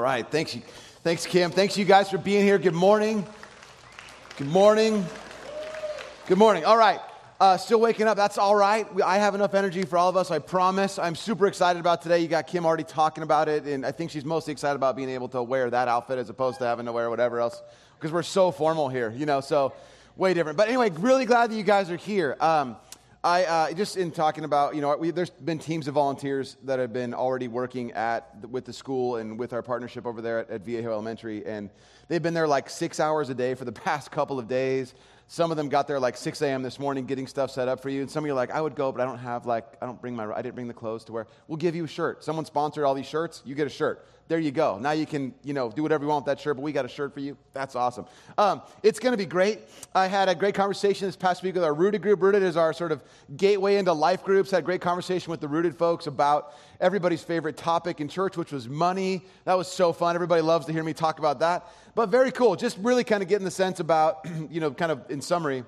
All right, thanks, thanks, Kim. Thanks, you guys, for being here. Good morning. Good morning. Good morning. All right, uh, still waking up. That's all right. We, I have enough energy for all of us. I promise. I'm super excited about today. You got Kim already talking about it, and I think she's mostly excited about being able to wear that outfit as opposed to having to wear whatever else, because we're so formal here, you know. So way different. But anyway, really glad that you guys are here. Um, I uh, just in talking about, you know, we, there's been teams of volunteers that have been already working at with the school and with our partnership over there at, at Viejo Elementary, and they've been there like six hours a day for the past couple of days. Some of them got there like 6 a.m. this morning getting stuff set up for you. And some of you are like, I would go, but I don't have like, I don't bring my, I didn't bring the clothes to wear. We'll give you a shirt. Someone sponsored all these shirts. You get a shirt. There you go. Now you can, you know, do whatever you want with that shirt, but we got a shirt for you. That's awesome. Um, it's going to be great. I had a great conversation this past week with our Rooted group. Rooted is our sort of gateway into life groups. Had a great conversation with the Rooted folks about everybody's favorite topic in church, which was money. That was so fun. Everybody loves to hear me talk about that. But very cool. Just really kind of getting the sense about, you know, kind of in summary,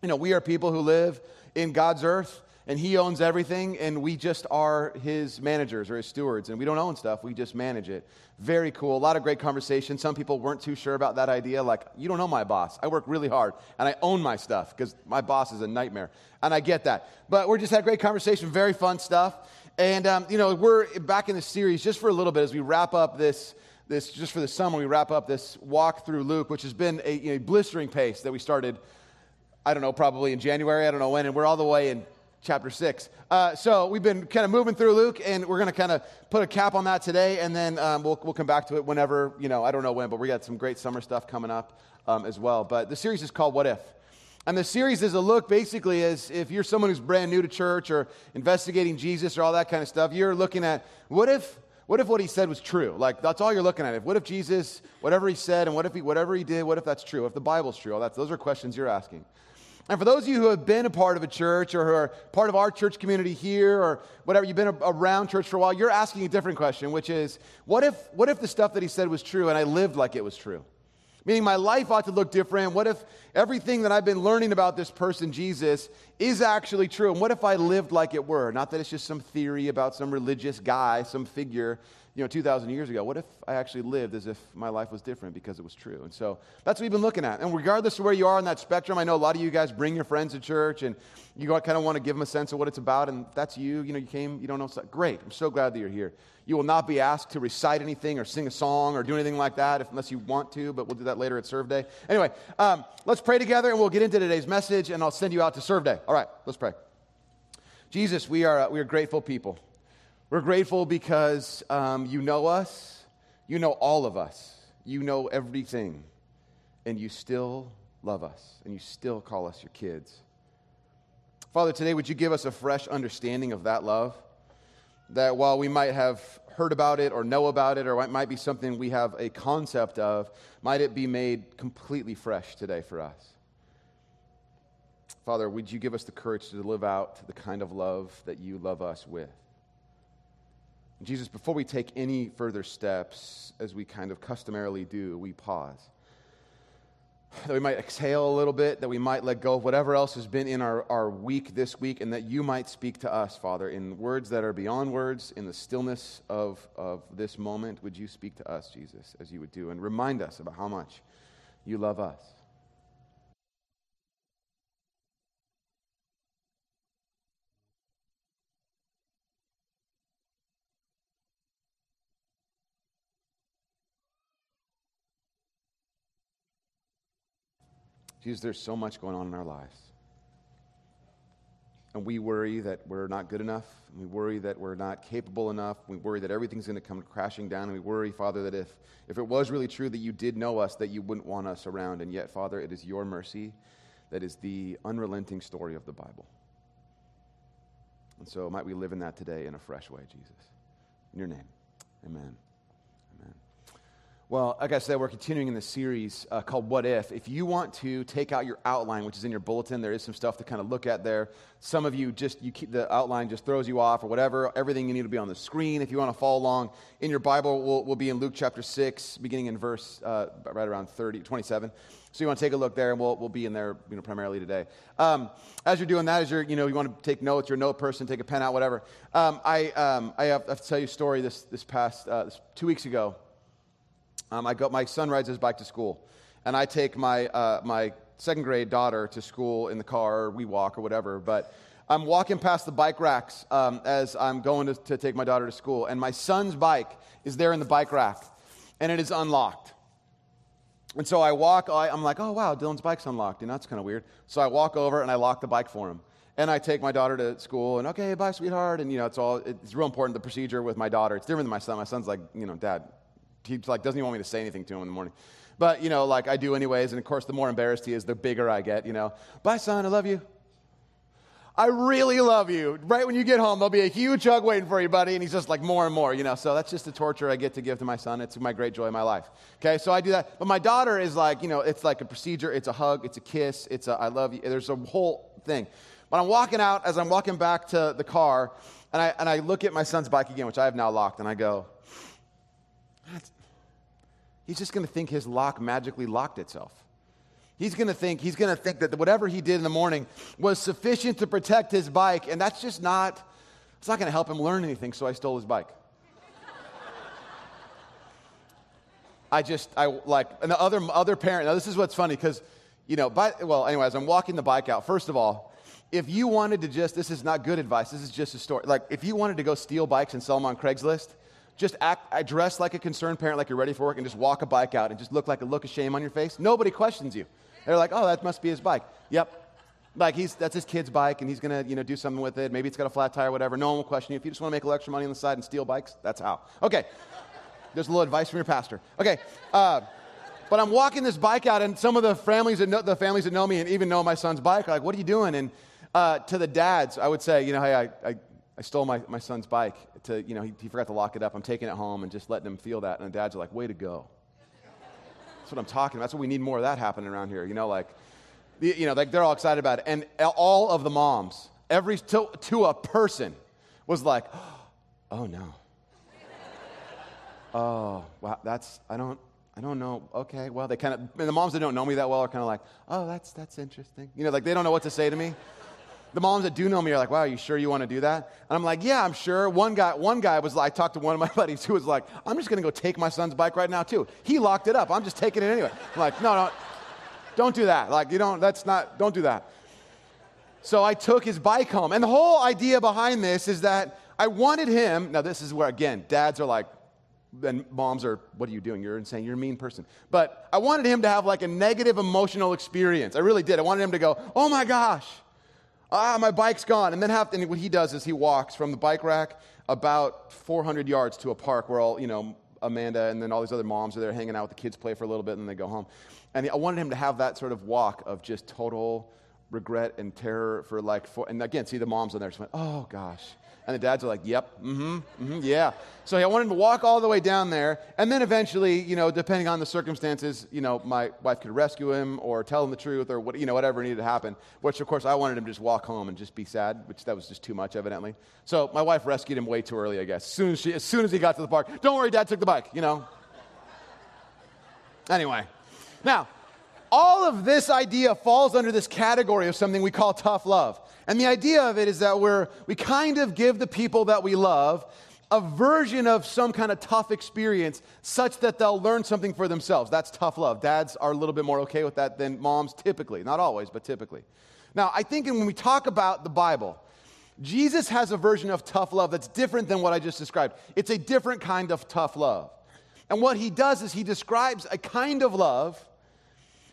you know, we are people who live in God's earth and He owns everything, and we just are His managers or His stewards, and we don't own stuff, we just manage it. Very cool. A lot of great conversation. Some people weren't too sure about that idea. Like, you don't know my boss. I work really hard, and I own my stuff because my boss is a nightmare. And I get that. But we're just had great conversation, very fun stuff. And, um, you know, we're back in the series just for a little bit as we wrap up this this just for the summer we wrap up this walk through luke which has been a blistering pace that we started I don't know, probably in January, I don't know when, and we're all the way in chapter 6. Uh, so we've been kind of moving through Luke, and we're going to kind of put a cap on that today, and then um, we'll, we'll come back to it whenever, you know, I don't know when, but we got some great summer stuff coming up um, as well. But the series is called What If? And the series is a look basically as if you're someone who's brand new to church or investigating Jesus or all that kind of stuff, you're looking at what if what if what he said was true? Like that's all you're looking at. If, what if Jesus, whatever he said, and what if he, whatever he did, what if that's true? If the Bible's true, all that, those are questions you're asking. And for those of you who have been a part of a church or who are part of our church community here or whatever, you've been around church for a while, you're asking a different question, which is what if, what if the stuff that he said was true and I lived like it was true? Meaning my life ought to look different. What if everything that I've been learning about this person, Jesus, is actually true? And what if I lived like it were? Not that it's just some theory about some religious guy, some figure, you know, 2,000 years ago? What if I actually lived as if my life was different because it was true? And so that's what we've been looking at. And regardless of where you are on that spectrum, I know a lot of you guys bring your friends to church and you kind of want to give them a sense of what it's about. And that's you. You know, you came, you don't know. Great. I'm so glad that you're here. You will not be asked to recite anything or sing a song or do anything like that if, unless you want to, but we'll do that later at Serve Day. Anyway, um, let's pray together and we'll get into today's message and I'll send you out to Serve Day. All right, let's pray. Jesus, we are, uh, we are grateful people. We're grateful because um, you know us, you know all of us, you know everything, and you still love us, and you still call us your kids. Father, today would you give us a fresh understanding of that love? That while we might have heard about it or know about it, or it might be something we have a concept of, might it be made completely fresh today for us? Father, would you give us the courage to live out the kind of love that you love us with? Jesus, before we take any further steps, as we kind of customarily do, we pause. That we might exhale a little bit, that we might let go of whatever else has been in our, our week this week, and that you might speak to us, Father, in words that are beyond words, in the stillness of, of this moment. Would you speak to us, Jesus, as you would do, and remind us about how much you love us? Jesus, there's so much going on in our lives. And we worry that we're not good enough. We worry that we're not capable enough. We worry that everything's going to come crashing down. And we worry, Father, that if, if it was really true that you did know us, that you wouldn't want us around. And yet, Father, it is your mercy that is the unrelenting story of the Bible. And so might we live in that today in a fresh way, Jesus. In your name, amen. Well, like I said, we're continuing in the series uh, called What If. If you want to take out your outline, which is in your bulletin, there is some stuff to kind of look at there. Some of you just, you keep the outline just throws you off or whatever. Everything you need to be on the screen. If you want to follow along in your Bible, we'll, we'll be in Luke chapter 6, beginning in verse uh, right around 30, 27. So you want to take a look there, and we'll, we'll be in there you know, primarily today. Um, as you're doing that, as you're, you know, you want to take notes, you're a note person, take a pen out, whatever. Um, I, um, I have, have, to tell you a story this, this past, uh, this, two weeks ago. Um, I go, my son rides his bike to school, and I take my, uh, my second grade daughter to school in the car, or we walk or whatever. But I'm walking past the bike racks um, as I'm going to, to take my daughter to school, and my son's bike is there in the bike rack, and it is unlocked. And so I walk, I, am like, oh, wow, Dylan's bike's unlocked. You know, that's kind of weird. So I walk over and I lock the bike for him. And I take my daughter to school and, okay, bye, sweetheart. And, you know, it's all, it's real important, the procedure with my daughter. It's different than my son. My son's like, you know, dad, he like doesn't even want me to say anything to him in the morning. But, you know, like I do anyways. And of course, the more embarrassed he is, the bigger I get, you know. Bye, son, I love you. I really love you. Right when you get home, there'll be a huge hug waiting for you, buddy. And he's just like more and more, you know. So that's just the torture I get to give to my son. It's my great joy in my life. Okay, so I do that. But my daughter is like, you know, it's like a procedure. It's a hug. It's a kiss. It's a I love you. There's a whole thing. But I'm walking out as I'm walking back to the car, and I, and I look at my son's bike again, which I have now locked, and I go, he's just going to think his lock magically locked itself. He's going to think he's going to think that whatever he did in the morning was sufficient to protect his bike, and that's just not. It's not going to help him learn anything. So I stole his bike. I just I like and the other other parent. Now this is what's funny because you know. By, well, anyways, I'm walking the bike out. First of all, if you wanted to just this is not good advice. This is just a story. Like if you wanted to go steal bikes and sell them on Craigslist, just act, I dress like a concerned parent, like you're ready for work, and just walk a bike out and just look like a look of shame on your face. Nobody questions you. They're like, oh, that must be his bike. Yep. Like he's that's his kid's bike and he's gonna, you know, do something with it. Maybe it's got a flat tire whatever. No one will question you. If you just want to make a little extra money on the side and steal bikes, that's how. Okay. There's a little advice from your pastor. Okay. Uh, but I'm walking this bike out, and some of the families that know, the families that know me and even know my son's bike are like, "What are you doing?" And uh, to the dads, I would say, you know, hey, I, I, I stole my, my son's bike. To you know, he, he forgot to lock it up. I'm taking it home and just letting him feel that. And the dads are like, "Way to go." That's what I'm talking about. That's what we need more of that happening around here. You know, like, you know, like they're all excited about it. And all of the moms, every, to, to a person, was like, oh no. oh, wow, that's, I don't, I don't know. Okay, well, they kind of, the moms that don't know me that well are kind of like, oh, that's, that's interesting. You know, like they don't know what to say to me the moms that do know me are like, wow, are you sure you want to do that? And I'm like, yeah, I'm sure. One guy, one guy was like, I talked to one of my buddies who was like, I'm just going to go take my son's bike right now, too. He locked it up. I'm just taking it anyway. I'm like, no, no, don't do that. Like, you don't, that's not, don't do that. So I took his bike home. And the whole idea behind this is that I wanted him, now this is where, again, dads are like, and moms are, what are you doing? You're insane. You're a mean person. But I wanted him to have like a negative emotional experience. I really did. I wanted him to go, oh my gosh ah, my bike's gone. And then have, and what he does is he walks from the bike rack about 400 yards to a park where all, you know, Amanda and then all these other moms are there hanging out with the kids, play for a little bit, and then they go home. And I wanted him to have that sort of walk of just total regret and terror for like, four, and again, see the moms on there just went, oh gosh. And the dads are like, yep, mm-hmm, mm-hmm, yeah. So I wanted to walk all the way down there. And then eventually, you know, depending on the circumstances, you know, my wife could rescue him or tell him the truth or what, you know, whatever needed to happen. Which, of course, I wanted him to just walk home and just be sad, which that was just too much, evidently. So my wife rescued him way too early, I guess. As soon as, she, as, soon as he got to the park, don't worry, dad took the bike, you know. Anyway, now, all of this idea falls under this category of something we call tough love. And the idea of it is that we're, we kind of give the people that we love a version of some kind of tough experience such that they'll learn something for themselves. That's tough love. Dads are a little bit more okay with that than moms typically. Not always, but typically. Now, I think when we talk about the Bible, Jesus has a version of tough love that's different than what I just described. It's a different kind of tough love. And what he does is he describes a kind of love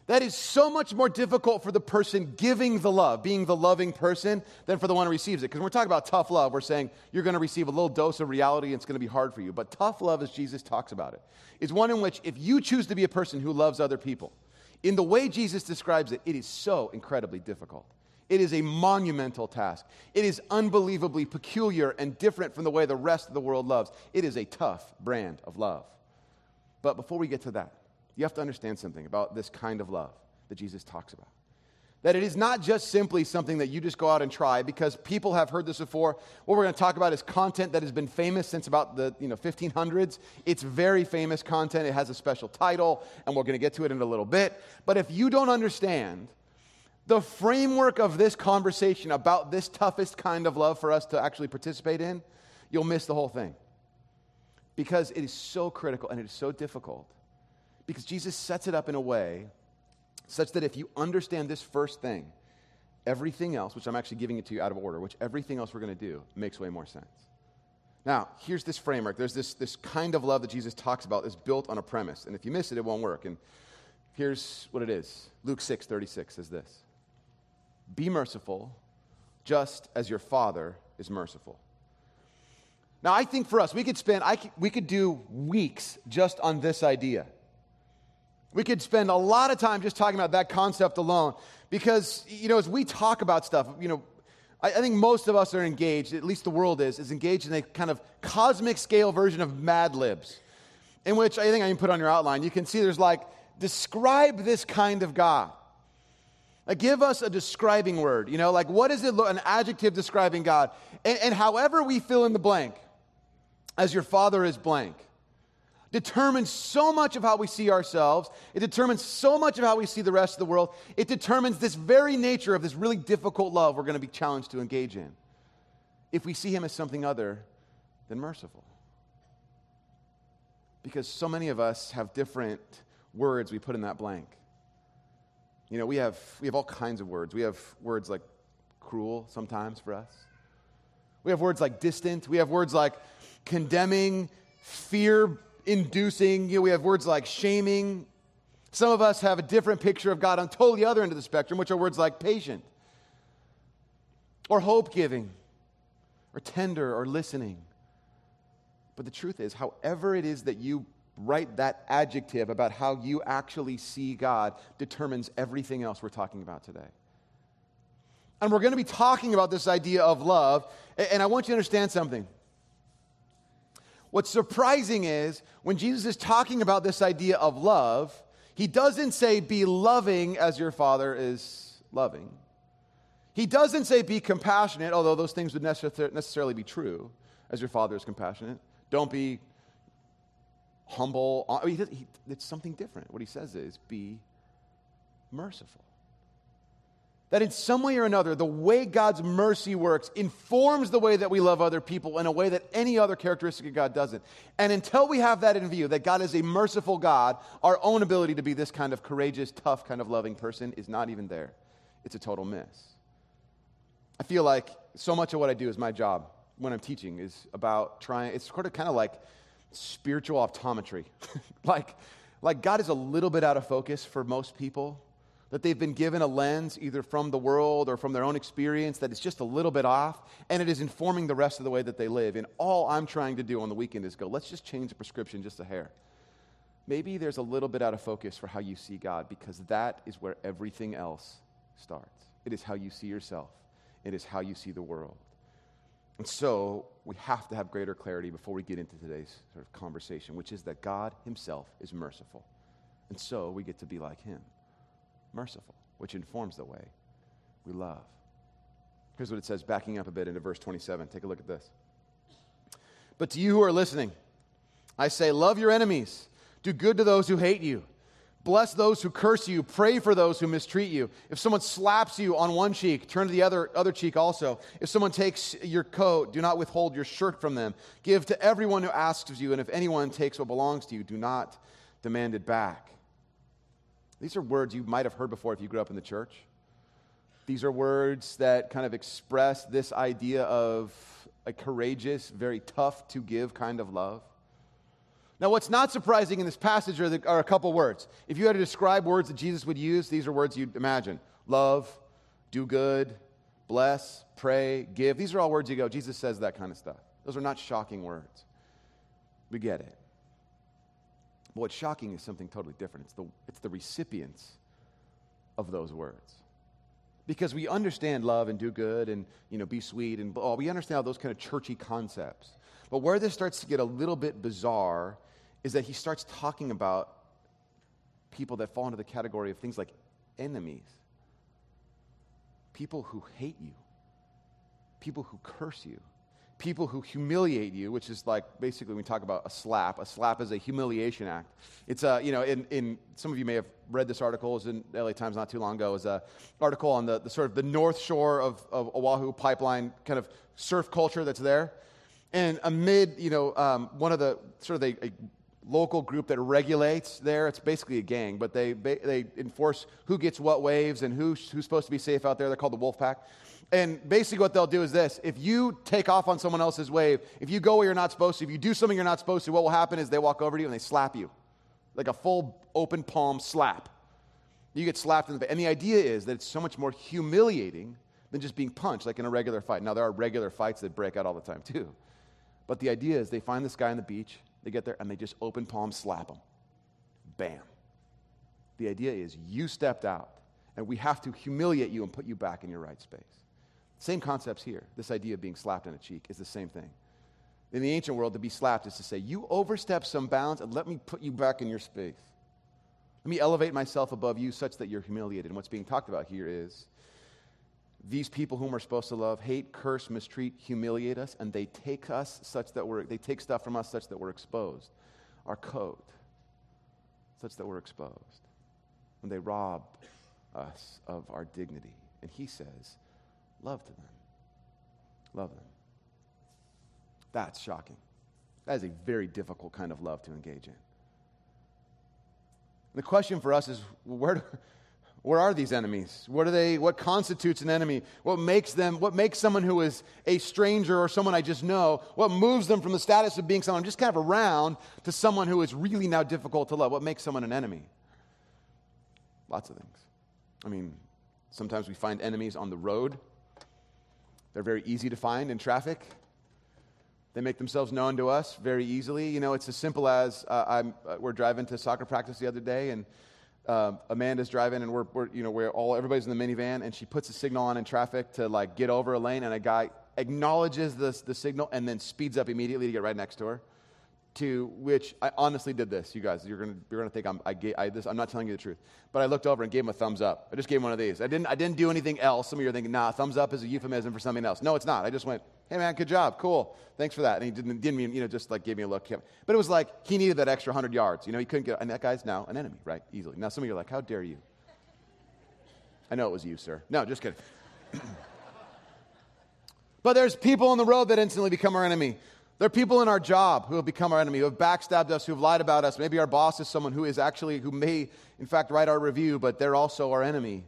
that is so much more difficult for the person giving the love, being the loving person, than for the one who receives it. Because when we're talking about tough love, we're saying you're going to receive a little dose of reality and it's going to be hard for you. But tough love, as Jesus talks about it, is one in which if you choose to be a person who loves other people, in the way Jesus describes it, it is so incredibly difficult. It is a monumental task. It is unbelievably peculiar and different from the way the rest of the world loves. It is a tough brand of love. But before we get to that, you have to understand something about this kind of love that Jesus talks about. That it is not just simply something that you just go out and try because people have heard this before. What we're going to talk about is content that has been famous since about the you know, 1500s. It's very famous content. It has a special title, and we're going to get to it in a little bit. But if you don't understand the framework of this conversation about this toughest kind of love for us to actually participate in, you'll miss the whole thing. Because it is so critical and it is so difficult Because Jesus sets it up in a way such that if you understand this first thing, everything else, which I'm actually giving it to you out of order, which everything else we're going to do makes way more sense. Now, here's this framework. There's this, this kind of love that Jesus talks about is built on a premise. And if you miss it, it won't work. And here's what it is Luke 6 36 says this Be merciful, just as your Father is merciful. Now, I think for us, we could spend, I, we could do weeks just on this idea. We could spend a lot of time just talking about that concept alone because, you know, as we talk about stuff, you know, I, I, think most of us are engaged, at least the world is, is engaged in a kind of cosmic scale version of Mad Libs, in which I think I can put on your outline. You can see there's like, describe this kind of God. Like, give us a describing word, you know, like what is it, an adjective describing God? And, and however we fill in the blank, as your father is blank determines so much of how we see ourselves. It determines so much of how we see the rest of the world. It determines this very nature of this really difficult love we're going to be challenged to engage in if we see him as something other than merciful. Because so many of us have different words we put in that blank. You know, we have, we have all kinds of words. We have words like cruel sometimes for us. We have words like distant. We have words like condemning, fear inducing. You know, we have words like shaming. Some of us have a different picture of God on totally other end of the spectrum, which are words like patient, or hope giving, or tender, or listening. But the truth is, however it is that you write that adjective about how you actually see God determines everything else we're talking about today. And we're going to be talking about this idea of love. And I want you to understand something. What's surprising is when Jesus is talking about this idea of love, he doesn't say, be loving as your Father is loving. He doesn't say, be compassionate, although those things would necessarily be true, as your Father is compassionate. Don't be humble. It's something different. What he says is, be merciful that in some way or another, the way God's mercy works informs the way that we love other people in a way that any other characteristic of God doesn't. And until we have that in view, that God is a merciful God, our own ability to be this kind of courageous, tough, kind of loving person is not even there. It's a total miss. I feel like so much of what I do is my job when I'm teaching is about trying, it's sort of kind of like spiritual optometry. like, like God is a little bit out of focus for most people that they've been given a lens either from the world or from their own experience that is just a little bit off, and it is informing the rest of the way that they live. And all I'm trying to do on the weekend is go, let's just change the prescription just a hair. Maybe there's a little bit out of focus for how you see God because that is where everything else starts. It is how you see yourself, it is how you see the world. And so we have to have greater clarity before we get into today's sort of conversation, which is that God Himself is merciful. And so we get to be like Him merciful, which informs the way we love. Here's what it says, backing up a bit into verse 27. Take a look at this. But to you who are listening, I say, love your enemies, do good to those who hate you. Bless those who curse you. Pray for those who mistreat you. If someone slaps you on one cheek, turn to the other, other cheek also. If someone takes your coat, do not withhold your shirt from them. Give to everyone who asks you, and if anyone takes what belongs to you, do not demand it back. These are words you might have heard before if you grew up in the church. These are words that kind of express this idea of a courageous, very tough to give kind of love. Now, what's not surprising in this passage are, the, are a couple words. If you had to describe words that Jesus would use, these are words you'd imagine love, do good, bless, pray, give. These are all words you go, Jesus says that kind of stuff. Those are not shocking words. We get it. But what's shocking is something totally different. It's the, it's the recipients of those words. Because we understand love and do good and you know, be sweet and oh, we understand those kind of churchy concepts. But where this starts to get a little bit bizarre is that he starts talking about people that fall into the category of things like enemies, people who hate you, people who curse you, people who humiliate you, which is like basically when we talk about a slap, a slap is a humiliation act. It's a, you know, in, in some of you may have read this article, it was in LA Times not too long ago, it was an article on the, the sort of the north shore of, of Oahu pipeline kind of surf culture that's there. And amid, you know, um, one of the sort of the, a local group that regulates there. It's basically a gang, but they, they enforce who gets what waves and who's, who's supposed to be safe out there. They're called the Wolf Pack. And basically, what they'll do is this if you take off on someone else's wave, if you go where you're not supposed to, if you do something you're not supposed to, what will happen is they walk over to you and they slap you like a full open palm slap. You get slapped in the face. And the idea is that it's so much more humiliating than just being punched like in a regular fight. Now, there are regular fights that break out all the time, too. But the idea is they find this guy on the beach, they get there, and they just open palm slap him. Bam. The idea is you stepped out, and we have to humiliate you and put you back in your right space. Same concepts here. This idea of being slapped in the cheek is the same thing. In the ancient world, to be slapped is to say, You overstep some bounds and let me put you back in your space. Let me elevate myself above you such that you're humiliated. And what's being talked about here is these people whom we're supposed to love hate, curse, mistreat, humiliate us, and they take us such that we're, they take stuff from us such that we're exposed. Our code, such that we're exposed. And they rob us of our dignity. And he says, love to them. Love them. That's shocking. That is a very difficult kind of love to engage in. The question for us is where, where are these enemies? What are they? What constitutes an enemy? What makes them? What makes someone who is a stranger or someone I just know? What moves them from the status of being someone I'm just kind of around to someone who is really now difficult to love? What makes someone an enemy? Lots of things. I mean, sometimes we find enemies on the road. They're very easy to find in traffic. They make themselves known to us very easily. You know, it's as simple as uh, uh, we're driving to soccer practice the other day, and uh, Amanda's driving, and we're, we're, you know, we're all everybody's in the minivan, and she puts a signal on in traffic to like get over a lane, and a guy acknowledges the, the signal and then speeds up immediately to get right next to her to which I honestly did this, you guys. You're going you're gonna think I'm, I gave, I, this, I'm not telling you the truth. But I looked over and gave him a thumbs up. I just gave him one of these. I didn't, I didn't do anything else. Some of you are thinking, nah, thumbs up is a euphemism for something else. No, it's not. I just went, hey, man, good job. Cool. Thanks for that. And he didn't, didn't mean, you know, just like gave me a look. But it was like he needed that extra 100 yards. You know, he couldn't get, and that guy's now an enemy, right? Easily. Now, some of you are like, how dare you? I know it was you, sir. No, just kidding. but there's people on the road that instantly become our enemy. There are people in our job who have become our enemy, who have backstabbed us, who have lied about us. Maybe our boss is someone who is actually, who may, in fact, write our review, but they're also our enemy.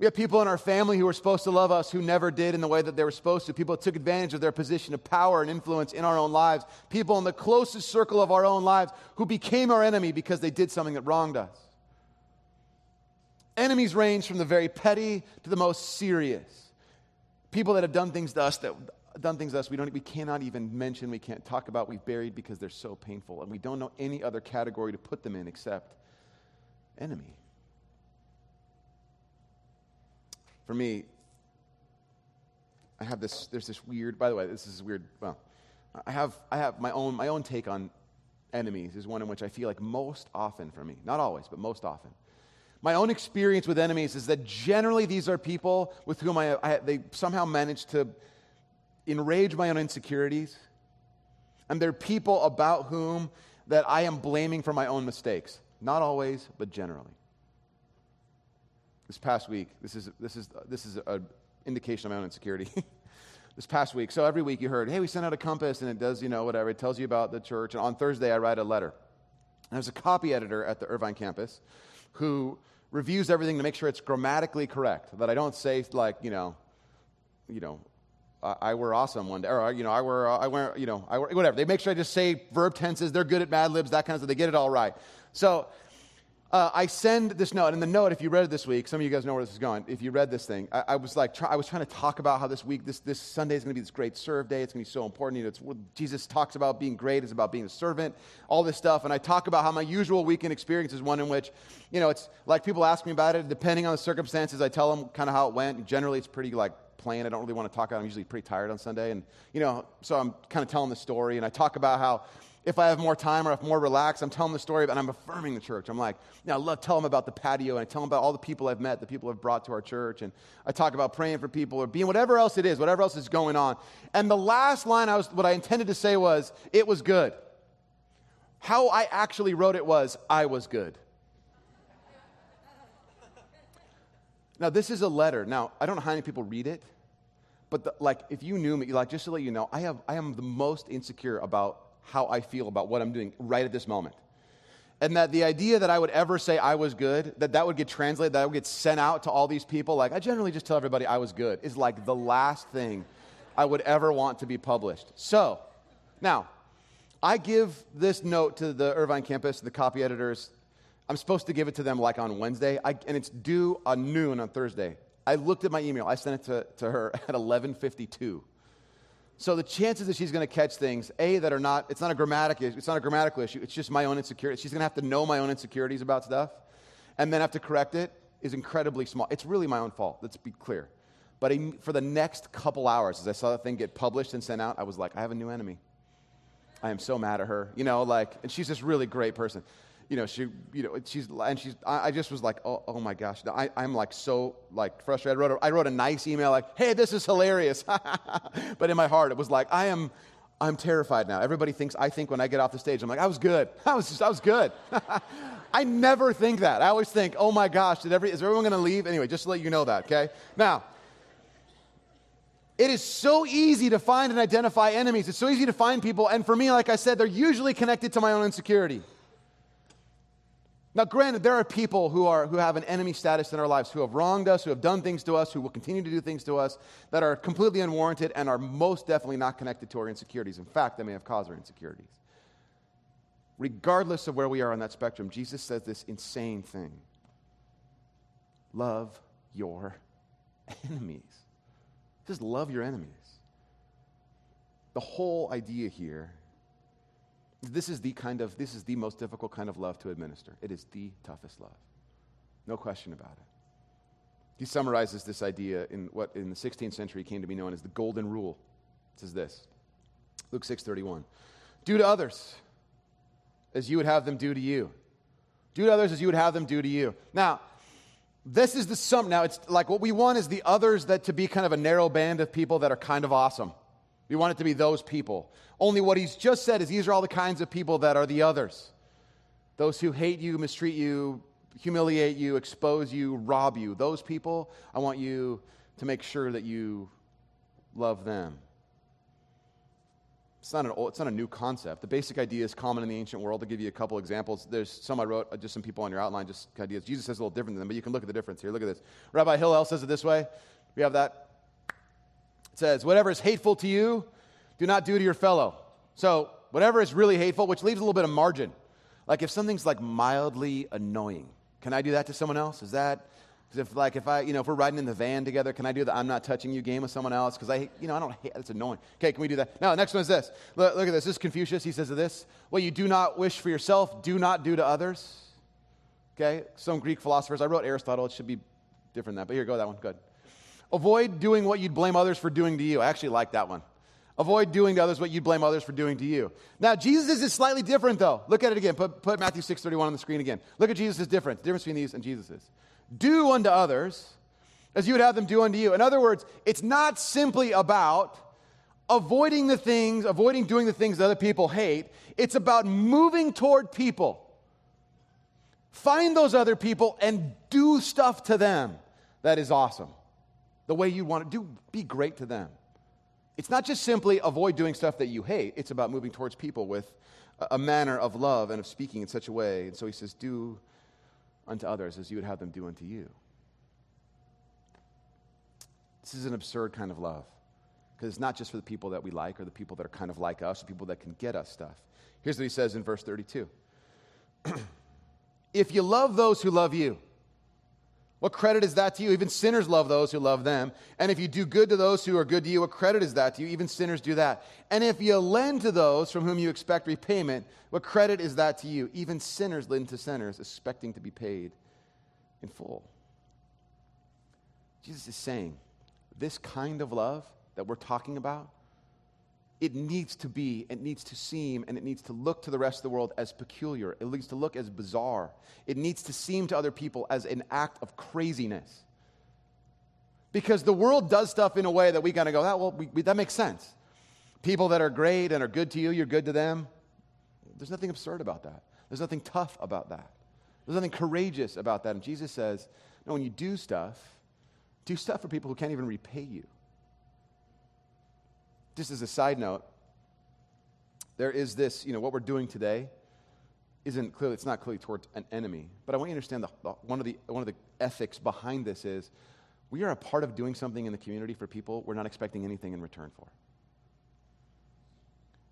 We have people in our family who were supposed to love us who never did in the way that they were supposed to. People took advantage of their position of power and influence in our own lives. People in the closest circle of our own lives who became our enemy because they did something that wronged us. Enemies range from the very petty to the most serious. People that have done things to us that done things to us we, don't, we cannot even mention, we can't talk about, we've buried because they're so painful. And we don't know any other category to put them in except enemy. For me, I have this, there's this weird, by the way, this is weird, well, I have, I have my own, my own take on enemies is one in which I feel like most often for me, not always, but most often. My own experience with enemies is that generally these are people with whom I, I they somehow manage to enrage my own insecurities, and there are people about whom that I am blaming for my own mistakes. Not always, but generally. This past week, this is, this is, this is an indication of my own insecurity. this past week, so every week you heard, hey, we sent out a compass and it does, you know, whatever. It tells you about the church. And on Thursday, I write a letter. And there's a copy editor at the Irvine campus who reviews everything to make sure it's grammatically correct, that I don't say, like, you know, you know, I were awesome one day, or you know, I were, I wear, you know, I were, whatever. They make sure I just say verb tenses. They're good at Mad Libs, that kind of stuff. They get it all right. So uh, I send this note, and the note, if you read it this week, some of you guys know where this is going. If you read this thing, I, I was like, try, I was trying to talk about how this week, this, this Sunday is going to be this great serve day. It's going to be so important. You know, Jesus talks about being great. It's about being a servant, all this stuff. And I talk about how my usual weekend experience is one in which, you know, it's like people ask me about it. Depending on the circumstances, I tell them kind of how it went. Generally, it's pretty like plain. I don't really want to talk about it. I'm usually pretty tired on Sunday. And, you know, so I'm kind of telling the story. And I talk about how if I have more time or if I'm more relaxed, I'm telling the story and I'm affirming the church. I'm like, you know, I love telling them about the patio and I tell them about all the people I've met, the people I've brought to our church. And I talk about praying for people or being whatever else it is, whatever else is going on. And the last line I was, what I intended to say was, it was good. How I actually wrote it was, I was good. Now, this is a letter. Now, I don't know how many people read it. But the, like, if you knew me, like, just to let you know, I, have, I am the most insecure about how I feel about what I'm doing right at this moment. And that the idea that I would ever say I was good, that that would get translated, that I would get sent out to all these people, like I generally just tell everybody I was good, is like the last thing I would ever want to be published. So, now, I give this note to the Irvine campus, the copy editors. I'm supposed to give it to them like on Wednesday, I, and it's due on noon on Thursday. I looked at my email. I sent it to, to her at 11:52. So the chances that she's going to catch things, a that are not, it's not a grammatical, it's not a grammatical issue. It's just my own insecurity. She's going to have to know my own insecurities about stuff, and then have to correct it is incredibly small. It's really my own fault. Let's be clear. But for the next couple hours, as I saw that thing get published and sent out, I was like, I have a new enemy. I am so mad at her. You know, like, and she's this really great person you know, she, you know, she's, and she's, I, I just was like, oh, oh my gosh, I, I'm like so like frustrated. I wrote, a, I wrote a nice email like, hey, this is hilarious. but in my heart, it was like, I am, I'm terrified now. Everybody thinks, I think when I get off the stage, I'm like, I was good. I was just, I was good. I never think that. I always think, oh my gosh, did every, is everyone going to leave? Anyway, just to let you know that, okay? Now, it is so easy to find and identify enemies. It's so easy to find people. And for me, like I said, they're usually connected to my own insecurity. Now, granted, there are people who, are, who have an enemy status in our lives, who have wronged us, who have done things to us, who will continue to do things to us that are completely unwarranted and are most definitely not connected to our insecurities. In fact, they may have caused our insecurities. Regardless of where we are on that spectrum, Jesus says this insane thing love your enemies. Just love your enemies. The whole idea here this is the kind of, this is the most difficult kind of love to administer. It is the toughest love. No question about it. He summarizes this idea in what in the 16th century came to be known as the golden rule. It says this. Luke 6:31. Do to others as you would have them do to you. Do to others as you would have them do to you. Now, this is the sum. Now, it's like what we want is the others that to be kind of a narrow band of people that are kind of awesome. We want it to be those people. Only what he's just said is these are all the kinds of people that are the others those who hate you, mistreat you, humiliate you, expose you, rob you. Those people, I want you to make sure that you love them. It's not, an old, it's not a new concept. The basic idea is common in the ancient world. To give you a couple examples, there's some I wrote, uh, just some people on your outline, just ideas. Jesus says a little different than them, but you can look at the difference here. Look at this. Rabbi Hillel says it this way. We have that. It says, Whatever is hateful to you, do not do to your fellow. So, whatever is really hateful, which leaves a little bit of margin. Like if something's like mildly annoying, can I do that to someone else? Is that, if like if I, you know, if we're riding in the van together, can I do the I'm not touching you game with someone else? Because I, you know, I don't hate, that's annoying. Okay, can we do that? No, the next one is this. Look, look at this. This is Confucius. He says this. What you do not wish for yourself, do not do to others. Okay, some Greek philosophers, I wrote Aristotle, it should be different than that, but here, go that one, good. Avoid doing what you'd blame others for doing to you. I actually like that one. Avoid doing to others what you'd blame others for doing to you. Now, Jesus is slightly different, though. Look at it again. Put, put Matthew 6.31 on the screen again. Look at Jesus' difference. The difference between these and Jesus' Do unto others as you would have them do unto you. In other words, it's not simply about avoiding the things, avoiding doing the things that other people hate. It's about moving toward people. Find those other people and do stuff to them that is awesome. The way you want to do, be great to them. It's not just simply avoid doing stuff that you hate, it's about moving towards people with a manner of love and of speaking in such a way. And so he says, Do unto others as you would have them do unto you. This is an absurd kind of love because it's not just for the people that we like or the people that are kind of like us or people that can get us stuff. Here's what he says in verse 32 If you love those who love you, what credit is that to you? Even sinners love those who love them. And if you do good to those who are good to you, what credit is that to you? Even sinners do that. And if you lend to those from whom you expect repayment, what credit is that to you? Even sinners lend to sinners, expecting to be paid in full. Jesus is saying this kind of love that we're talking about it needs to be, it needs to seem, and it needs to look to the rest of the world as peculiar. It needs to look as bizarre. It needs to seem to other people as an act of craziness. Because the world does stuff in a way that we kind of go, that, well, we, we, that makes sense. People that are great and are good to you, you're good to them. There's nothing absurd about that. There's nothing tough about that. There's nothing courageous about that. And Jesus says, no, when you do stuff, do stuff for people who can't even repay you. Just as a side note, there is this, you know, what we're doing today isn't clearly, it's not clearly towards an enemy. But I want you to understand the, the, one, of the, one of the ethics behind this is we are a part of doing something in the community for people we're not expecting anything in return for.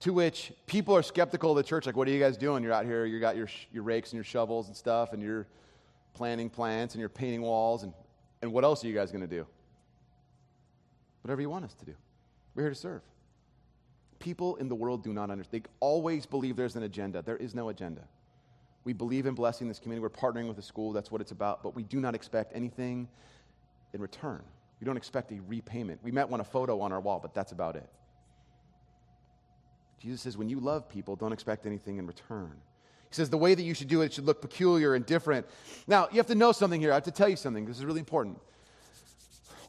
To which people are skeptical of the church, like, what are you guys doing? You're out here, you got your, your rakes and your shovels and stuff, and you're planting plants and you're painting walls, and, and what else are you guys going to do? Whatever you want us to do. We're here to serve. People in the world do not understand. They always believe there's an agenda. There is no agenda. We believe in blessing this community. We're partnering with the school. That's what it's about. But we do not expect anything in return. We don't expect a repayment. We might want a photo on our wall, but that's about it. Jesus says, when you love people, don't expect anything in return. He says the way that you should do it should look peculiar and different. Now, you have to know something here. I have to tell you something. This is really important.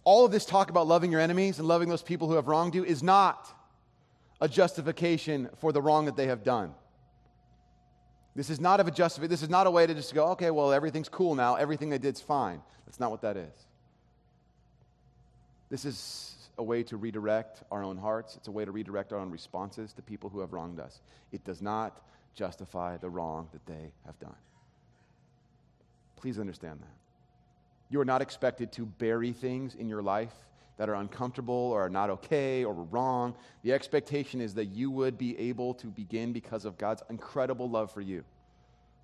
All of this talk about loving your enemies and loving those people who have wronged you is not a justification for the wrong that they have done. This is not a justification. This is not a way to just go, okay, well, everything's cool now. Everything they did's fine. That's not what that is. This is a way to redirect our own hearts. It's a way to redirect our own responses to people who have wronged us. It does not justify the wrong that they have done. Please understand that. You are not expected to bury things in your life that are uncomfortable or are not okay or wrong. The expectation is that you would be able to begin because of God's incredible love for you.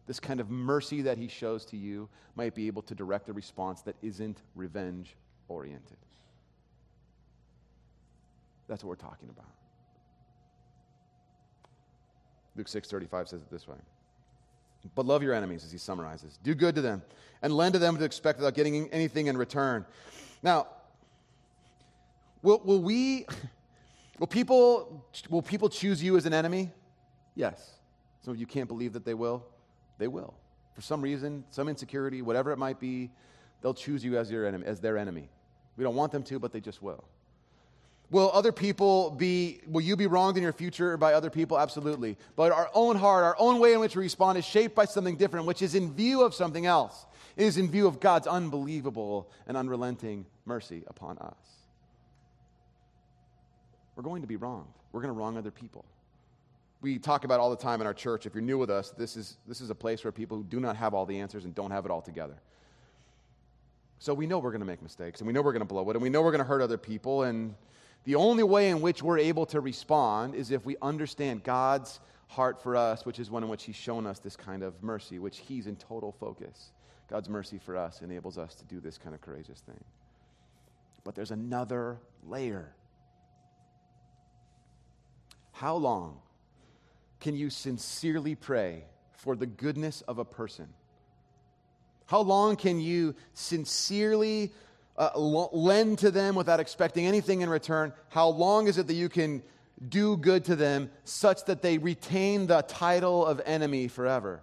This kind of mercy that He shows to you might be able to direct a response that isn't revenge oriented. That's what we're talking about. Luke 6:35 says it this way. But love your enemies, as he summarizes. Do good to them and lend to them to expect without getting anything in return. Now, Will, will we, will people, will people choose you as an enemy? Yes. Some of you can't believe that they will. They will. For some reason, some insecurity, whatever it might be, they'll choose you as, your enemy, as their enemy. We don't want them to, but they just will. Will other people be, will you be wronged in your future by other people? Absolutely. But our own heart, our own way in which we respond is shaped by something different, which is in view of something else. It is in view of God's unbelievable and unrelenting mercy upon us. We're going to be wronged. We're going to wrong other people. We talk about all the time in our church. If you're new with us, this is, this is a place where people who do not have all the answers and don't have it all together. So we know we're going to make mistakes and we know we're going to blow it and we know we're going to hurt other people. And the only way in which we're able to respond is if we understand God's heart for us, which is one in which He's shown us this kind of mercy, which He's in total focus. God's mercy for us enables us to do this kind of courageous thing. But there's another layer. How long can you sincerely pray for the goodness of a person? How long can you sincerely uh, lend to them without expecting anything in return? How long is it that you can do good to them such that they retain the title of enemy forever?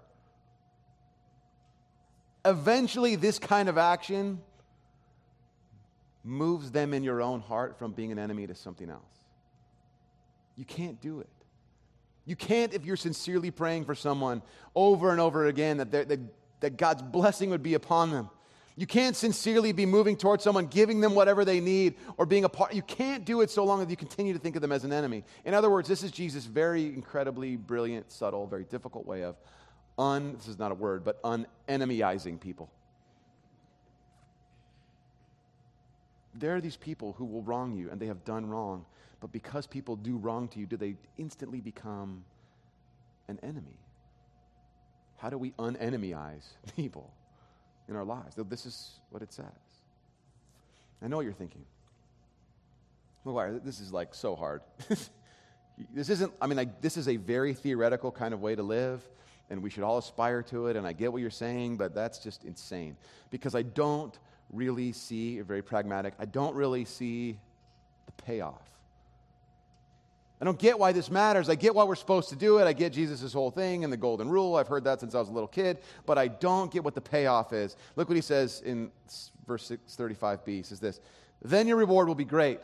Eventually, this kind of action moves them in your own heart from being an enemy to something else. You can't do it. You can't, if you're sincerely praying for someone over and over again, that, that, that God's blessing would be upon them. You can't sincerely be moving towards someone, giving them whatever they need, or being a part. You can't do it so long as you continue to think of them as an enemy. In other words, this is Jesus' very incredibly brilliant, subtle, very difficult way of un, this is not a word, but unenemyizing people. There are these people who will wrong you, and they have done wrong. But because people do wrong to you, do they instantly become an enemy? How do we unenemyize people in our lives? This is what it says. I know what you're thinking. McGuire, this is like so hard. this isn't, I mean, like, this is a very theoretical kind of way to live, and we should all aspire to it, and I get what you're saying, but that's just insane. Because I don't really see, very pragmatic, I don't really see the payoff. I don't get why this matters. I get why we're supposed to do it. I get Jesus' whole thing and the golden rule. I've heard that since I was a little kid, but I don't get what the payoff is. Look what he says in verse 35b. He says this Then your reward will be great,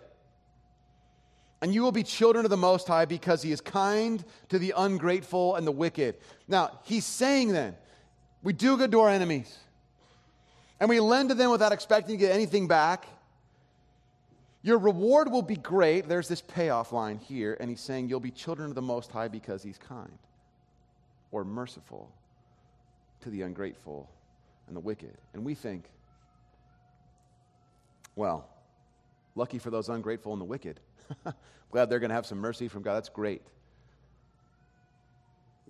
and you will be children of the Most High because he is kind to the ungrateful and the wicked. Now, he's saying then, we do good to our enemies, and we lend to them without expecting to get anything back. Your reward will be great. There's this payoff line here, and he's saying you'll be children of the Most High because he's kind or merciful to the ungrateful and the wicked. And we think, well, lucky for those ungrateful and the wicked. Glad they're going to have some mercy from God. That's great.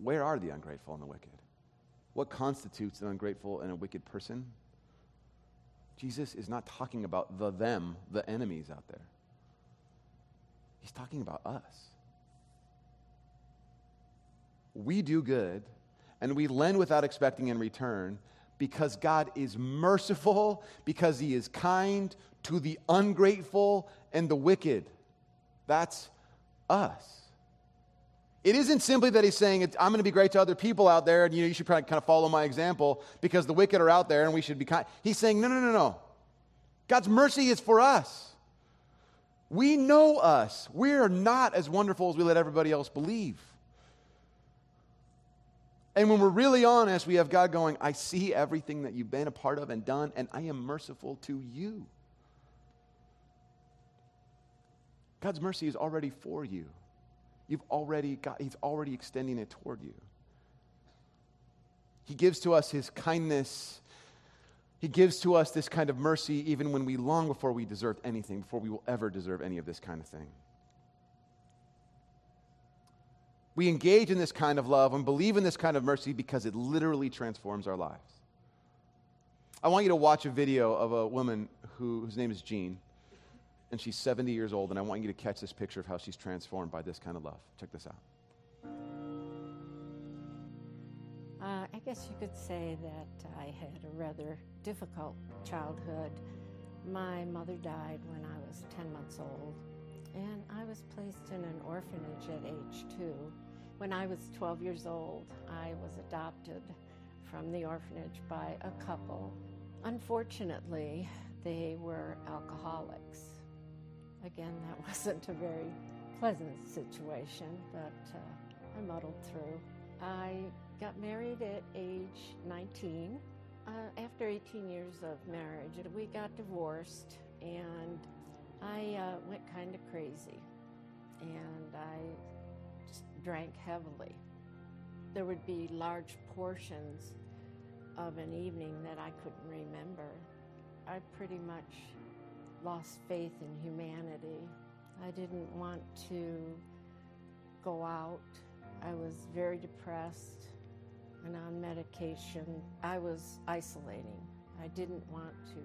Where are the ungrateful and the wicked? What constitutes an ungrateful and a wicked person? Jesus is not talking about the them, the enemies out there. He's talking about us. We do good and we lend without expecting in return because God is merciful, because He is kind to the ungrateful and the wicked. That's us. It isn't simply that he's saying, I'm going to be great to other people out there, and you, know, you should probably kind of follow my example because the wicked are out there and we should be kind. He's saying, no, no, no, no. God's mercy is for us. We know us. We are not as wonderful as we let everybody else believe. And when we're really honest, we have God going, I see everything that you've been a part of and done, and I am merciful to you. God's mercy is already for you. You've already got, He's already extending it toward you. He gives to us His kindness. He gives to us this kind of mercy even when we long before we deserve anything, before we will ever deserve any of this kind of thing. We engage in this kind of love and believe in this kind of mercy because it literally transforms our lives. I want you to watch a video of a woman who, whose name is Jean and she's 70 years old, and I want you to catch this picture of how she's transformed by this kind of love. Check this out. Uh, I guess you could say that I had a rather difficult childhood. My mother died when I was 10 months old, and I was placed in an orphanage at age two. When I was 12 years old, I was adopted from the orphanage by a couple. Unfortunately, they were alcoholics. Again, that wasn't a very pleasant situation, but uh, I muddled through. I got married at age 19. Uh, after 18 years of marriage, we got divorced, and I uh, went kind of crazy, and I just drank heavily. There would be large portions of an evening that I couldn't remember. I pretty much lost faith in humanity. I didn't want to go out. I was very depressed and on medication. I was isolating. I didn't want to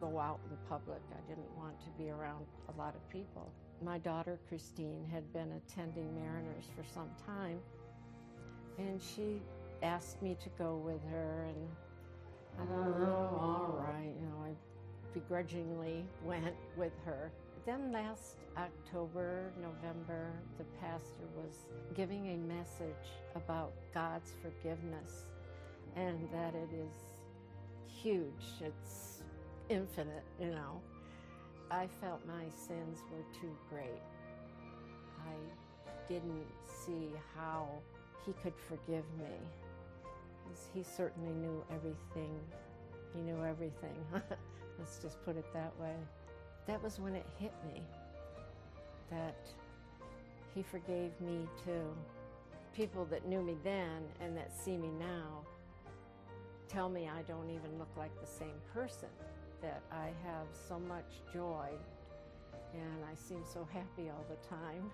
go out in public. I didn't want to be around a lot of people. My daughter Christine had been attending Mariners for some time, and she asked me to go with her, and I don't know, oh, all right, you know, I begrudgingly went with her. Then last October, November, the pastor was giving a message about God's forgiveness and that it is huge, it's infinite, you know. I felt my sins were too great. I didn't see how he could forgive me. He certainly knew everything. He knew everything. Let's just put it that way. That was when it hit me that he forgave me too. People that knew me then and that see me now tell me I don't even look like the same person, that I have so much joy and I seem so happy all the time.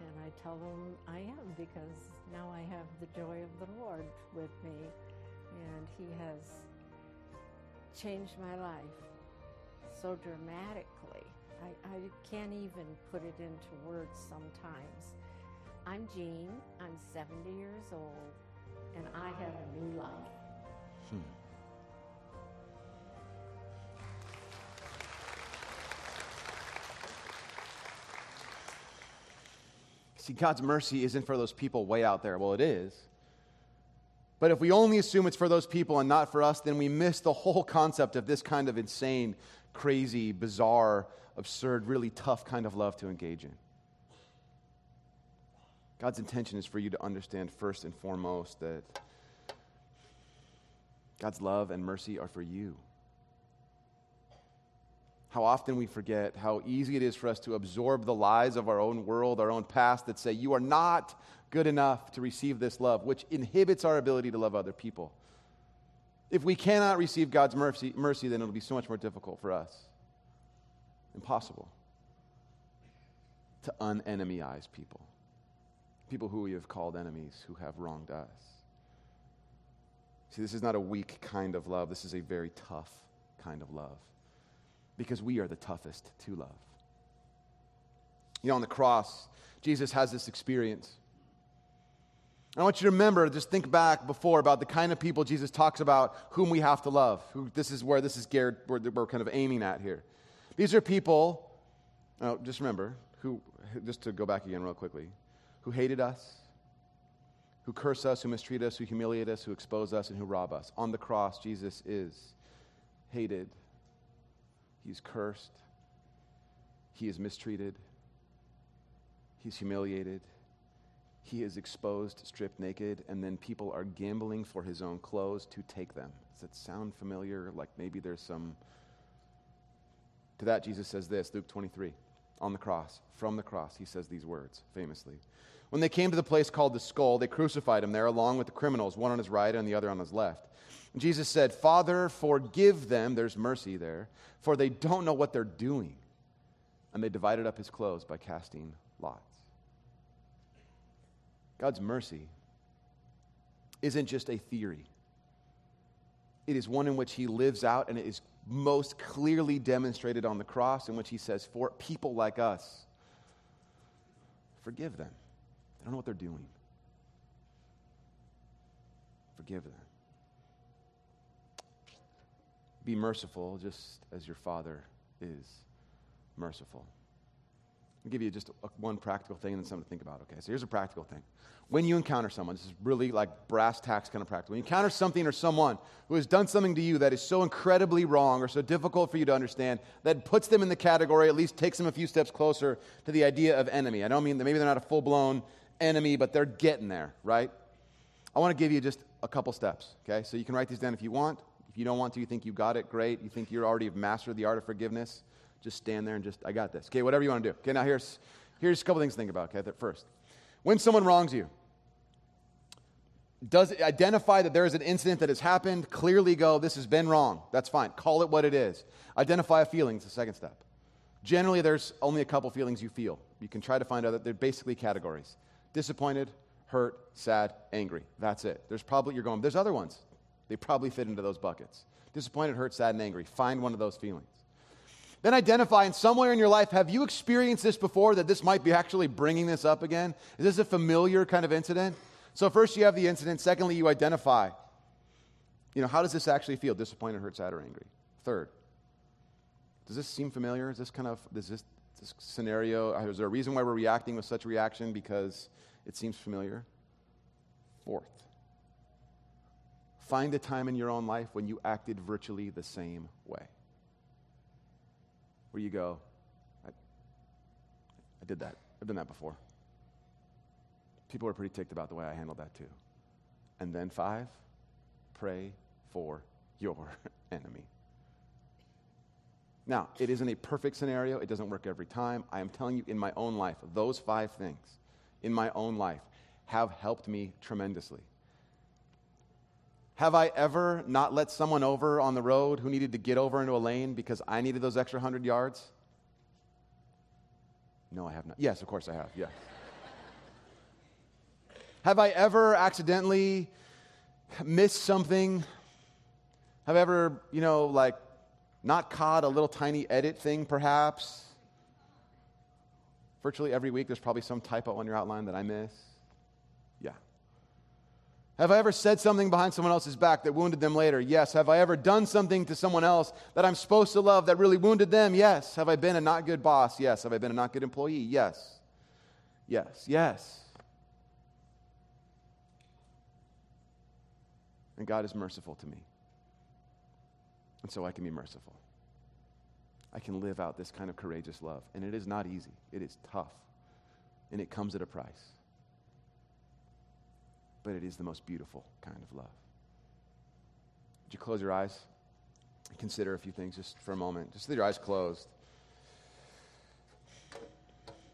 And I tell them I am because now I have the joy of the Lord with me and He has changed my life so dramatically. I, I can't even put it into words sometimes. I'm Jean, I'm 70 years old, and I have a new life. Hmm. See, God's mercy isn't for those people way out there. Well, it is. But if we only assume it's for those people and not for us, then we miss the whole concept of this kind of insane, crazy, bizarre, absurd, really tough kind of love to engage in. God's intention is for you to understand first and foremost that God's love and mercy are for you. How often we forget how easy it is for us to absorb the lies of our own world, our own past that say, You are not good enough to receive this love, which inhibits our ability to love other people. If we cannot receive God's mercy, mercy then it'll be so much more difficult for us. Impossible to unenemyize people, people who we have called enemies who have wronged us. See, this is not a weak kind of love, this is a very tough kind of love because we are the toughest to love. You know, on the cross, Jesus has this experience. I want you to remember, just think back before about the kind of people Jesus talks about whom we have to love. Who, this is where this is geared, where we're kind of aiming at here. These are people, oh, just remember, who, just to go back again real quickly, who hated us, who curse us, who mistreat us, who humiliate us, who expose us, and who rob us. On the cross, Jesus is hated, he's cursed, he is mistreated, he's humiliated, he is exposed, stripped naked, and then people are gambling for his own clothes to take them. Does that sound familiar? Like maybe there's some. To that, Jesus says this Luke 23 on the cross, from the cross, he says these words famously. When they came to the place called the skull, they crucified him there along with the criminals, one on his right and the other on his left. And Jesus said, Father, forgive them, there's mercy there, for they don't know what they're doing. And they divided up his clothes by casting lots. God's mercy isn't just a theory, it is one in which he lives out and it is most clearly demonstrated on the cross, in which he says, For people like us, forgive them. They don't know what they're doing. Forgive them. Be merciful just as your Father is merciful. I'll give you just a, one practical thing and then something to think about. Okay, so here's a practical thing. When you encounter someone, this is really like brass tacks kind of practical. When you encounter something or someone who has done something to you that is so incredibly wrong or so difficult for you to understand that puts them in the category, at least takes them a few steps closer to the idea of enemy. I don't mean that maybe they're not a full blown enemy, but they're getting there, right? I want to give you just a couple steps, okay? So you can write these down if you want. If you don't want to, you think you've got it, great. You think you're already have mastered the art of forgiveness, just stand there and just, I got this. Okay, whatever you want to do. Okay, now here's, here's a couple things to think about, okay? First, when someone wrongs you, does it identify that there is an incident that has happened, clearly go, this has been wrong. That's fine. Call it what it is. Identify a feeling, it's the second step. Generally, there's only a couple feelings you feel. You can try to find that they're basically categories disappointed, hurt, sad, angry. That's it. There's probably, you're going, there's other ones. They probably fit into those buckets. Disappointed, hurt, sad, and angry. Find one of those feelings. Then identify in somewhere in your life, have you experienced this before that this might be actually bringing this up again? Is this a familiar kind of incident? So, first you have the incident. Secondly, you identify. You know, how does this actually feel? Disappointed, hurt, sad, or angry? Third, does this seem familiar? Is this kind of, is this, this scenario, is there a reason why we're reacting with such reaction because it seems familiar? Fourth, find a time in your own life when you acted virtually the same way where you go, I, I did that. I've done that before. People are pretty ticked about the way I handled that too. And then five, pray for your enemy. Now, it isn't a perfect scenario. It doesn't work every time. I am telling you, in my own life, those five things in my own life have helped me tremendously. Have I ever not let someone over on the road who needed to get over into a lane because I needed those extra 100 yards? No, I have not. Yes, of course I have. Yeah. have I ever accidentally missed something? Have I ever, you know, like not caught a little tiny edit thing perhaps? Virtually every week there's probably some typo on your outline that I miss. Yeah. Have I ever said something behind someone else's back that wounded them later? Yes. Have I ever done something to someone else that I'm supposed to love that really wounded them? Yes. Have I been a not good boss? Yes. Have I been a not good employee? Yes. Yes. Yes. And God is merciful to me. And so I can be merciful. I can live out this kind of courageous love. And it is not easy, it is tough. And it comes at a price but it is the most beautiful kind of love. Would you close your eyes? consider a few things just for a moment, just with your eyes closed.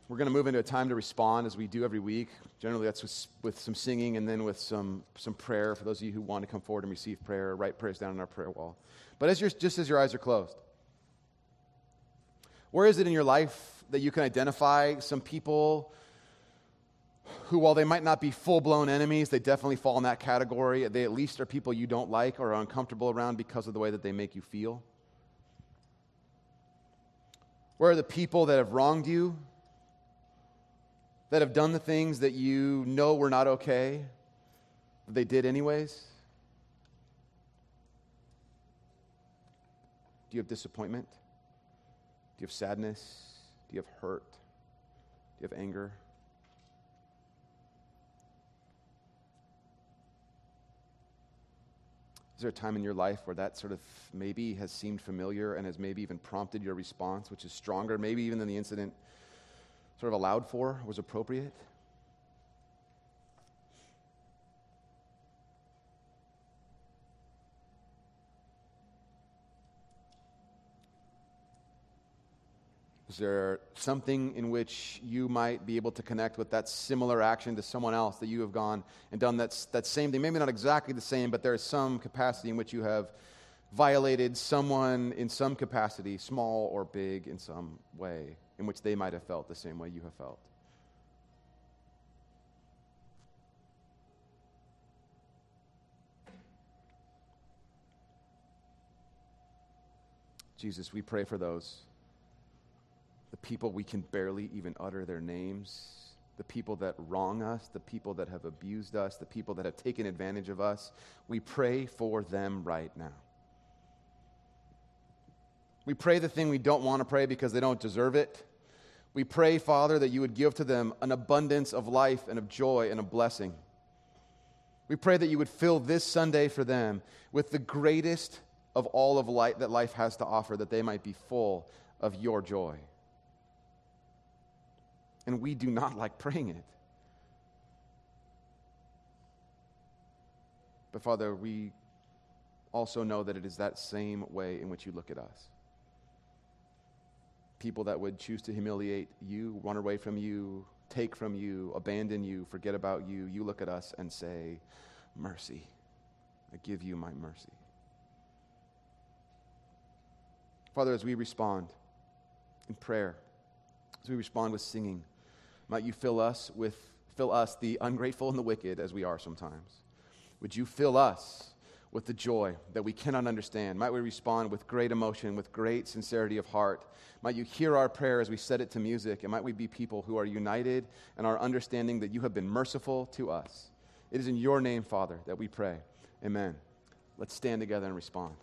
We're going to move into a time to respond as we do every week. Generally, that's with, with, some singing and then with some, some prayer for those of you who want to come forward and receive prayer, write prayers down on our prayer wall. But as just as your eyes are closed, where is it in your life that you can identify some people who, while they might not be full blown enemies, they definitely fall in that category? They at least are people you don't like or are uncomfortable around because of the way that they make you feel? Where are the people that have wronged you? that have done the things that you know were not okay, but they did anyways? Do you have disappointment? Do you have sadness? Do you have hurt? Do you have anger? Is there a time in your life where that sort of maybe has seemed familiar and has maybe even prompted your response, which is stronger, maybe even than the incident sort of allowed for was appropriate? Is there something in which you might be able to connect with that similar action to someone else that you have gone and done that, that same thing? Maybe not exactly the same, but there is some capacity in which you have violated someone in some capacity, small or big in some way in which they might have felt the same way you have felt. Jesus, we pray for those, the people we can barely even utter their names, the people that wrong us, the people that have abused us, the people that have taken advantage of us. We pray for them right now. We pray the thing we don't want to pray because they don't deserve it. We pray, Father, that you would give to them an abundance of life and of joy and of blessing. We pray that you would fill this Sunday for them with the greatest of all of light that life has to offer, that they might be full of your joy. And we do not like praying it. But Father, we also know that it is that same way in which you look at us people that would choose to humiliate you, run away from you, take from you, abandon you, forget about you, you look at us and say, Mercy. I give you my mercy. Father, as we respond in prayer, as we respond with singing, might you fill us with fill us the ungrateful and the wicked as we are sometimes. Would you fill us with the joy that we cannot understand. Might we respond with great emotion, with great sincerity of heart. Might you hear our prayer as we set it to music, and might we be people who are united in our understanding that you have been merciful to us. It is in your name, Father, that we pray. Amen. Let's stand together and respond.